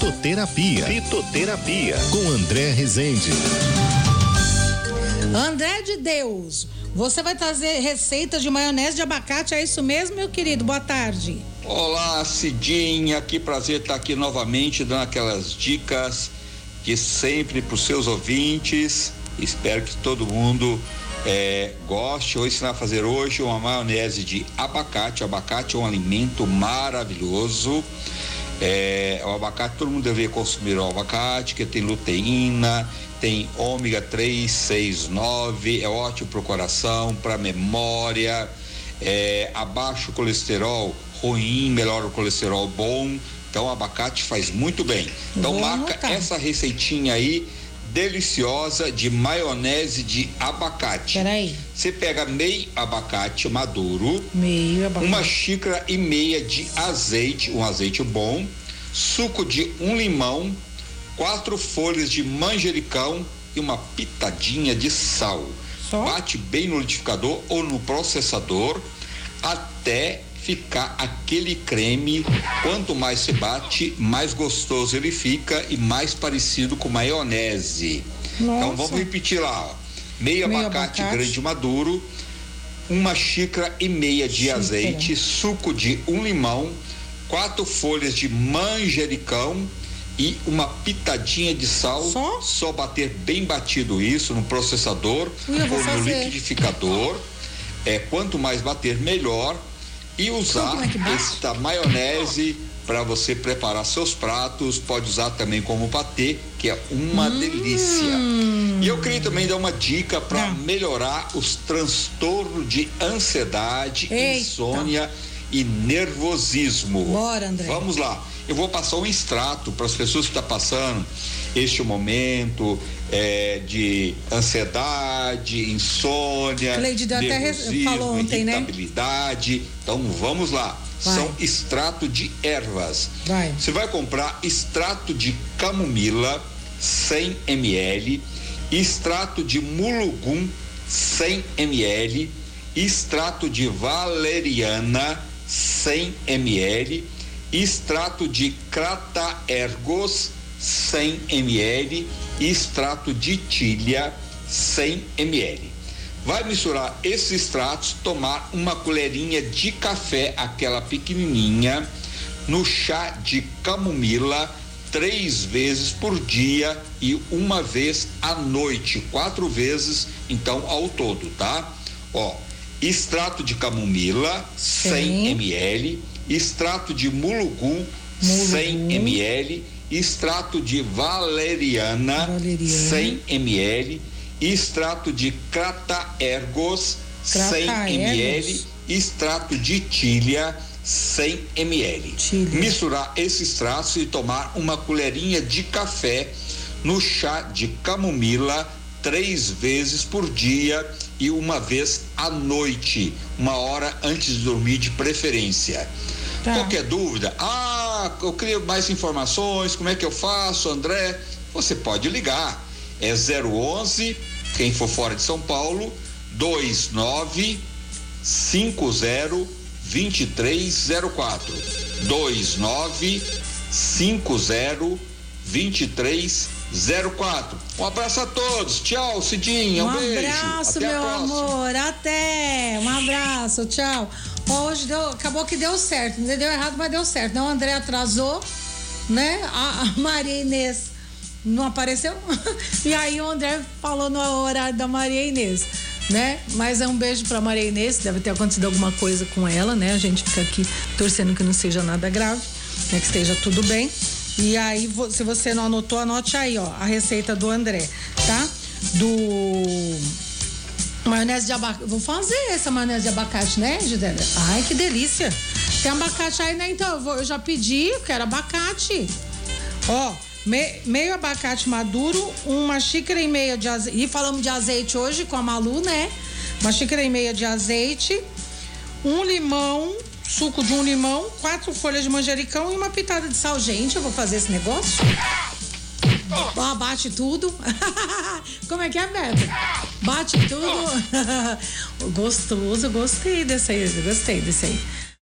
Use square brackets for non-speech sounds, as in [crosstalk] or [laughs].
Fitoterapia. Fitoterapia. Com André Rezende. André de Deus, você vai trazer receitas de maionese de abacate, é isso mesmo, meu querido? Boa tarde. Olá, Cidinha, que prazer estar aqui novamente dando aquelas dicas de sempre para os seus ouvintes. Espero que todo mundo é, goste. Vou ensinar a fazer hoje uma maionese de abacate. Abacate é um alimento maravilhoso. É, o abacate, todo mundo deveria consumir o abacate, que tem luteína, tem ômega 3, 6, 9, é ótimo para o coração, para a memória, é, abaixa o colesterol ruim, melhora o colesterol bom. Então, o abacate faz muito bem. Então, Vou marca anotar. essa receitinha aí, deliciosa, de maionese de abacate. Peraí, Você pega meio abacate maduro, meio abacate. uma xícara e meia de azeite, um azeite bom, suco de um limão, quatro folhas de manjericão e uma pitadinha de sal. Só? Bate bem no liquidificador ou no processador até ficar aquele creme. Quanto mais se bate, mais gostoso ele fica e mais parecido com maionese. Então Nossa. vamos repetir lá. ó. Meio, Meio abacate, abacate. grande maduro, uma xícara e meia de Xícara. azeite, suco de um limão, quatro folhas de manjericão e uma pitadinha de sal. Só? bater bem batido isso no processador ou no liquidificador. É, quanto mais bater, melhor. E usar é esta maionese para você preparar seus pratos. Pode usar também como patê, que é uma Hum. delícia. E eu queria também dar uma dica para melhorar os transtornos de ansiedade, Eita. insônia e nervosismo. Bora, André. Vamos lá. Eu vou passar um extrato para as pessoas que estão passando este momento é, de ansiedade, insônia, Cleide deu até nervosismo, falou ontem, né? irritabilidade. Então vamos lá. Vai. São extrato de ervas. Vai. Você vai comprar extrato de camomila 100 ml, extrato de mulugum 100 ml, extrato de valeriana 100 ml, extrato de crataergos 100 ml, extrato de tilha 100 ml. Vai misturar esses extratos, tomar uma colherinha de café, aquela pequenininha, no chá de camomila três vezes por dia e uma vez à noite, quatro vezes então ao todo, tá? Ó, extrato de camomila 100 Sim. ml, extrato de mulugum 100 Mulugum. ml, extrato de valeriana, Valeriana. 100 ml, extrato de crataergos 100 Crataergos. ml, extrato de tilha 100 ml. Misturar esses extratos e tomar uma colherinha de café no chá de camomila três vezes por dia e uma vez à noite, uma hora antes de dormir de preferência. Tá. Qualquer dúvida? Ah, eu queria mais informações, como é que eu faço, André? Você pode ligar. É 011, quem for fora de São Paulo, 29 50 2304. 29 50 2304. Um abraço a todos. Tchau, Cidinha. Um, Um beijo. abraço, Até meu amor. Até. Um abraço, tchau. Hoje deu, acabou que deu certo. Não deu errado, mas deu certo. Não, o André atrasou, né? A, a Maria Inês não apareceu. [laughs] E aí o André falou no horário da Maria Inês, né? Mas é um beijo pra Maria Inês. Deve ter acontecido alguma coisa com ela, né? A gente fica aqui torcendo que não seja nada grave, né? Que esteja tudo bem. E aí, se você não anotou, anote aí, ó, a receita do André, tá? Do maionese de abacate. Vou fazer essa maionese de abacate, né, Gisele? Ai, que delícia. Tem abacate aí, né? Então, eu, vou- eu já pedi, eu quero abacate. Ó, me- meio abacate maduro, uma xícara e meia de azeite. E falamos de azeite hoje com a Malu, né? Uma xícara e meia de azeite, um limão, suco de um limão, quatro folhas de manjericão e uma pitada de sal. Gente, eu vou fazer esse negócio? Ó, bate tudo. [laughs] Como é que é, Beto? Bate tudo. [laughs] Gostoso, gostei desse aí, gostei desse aí.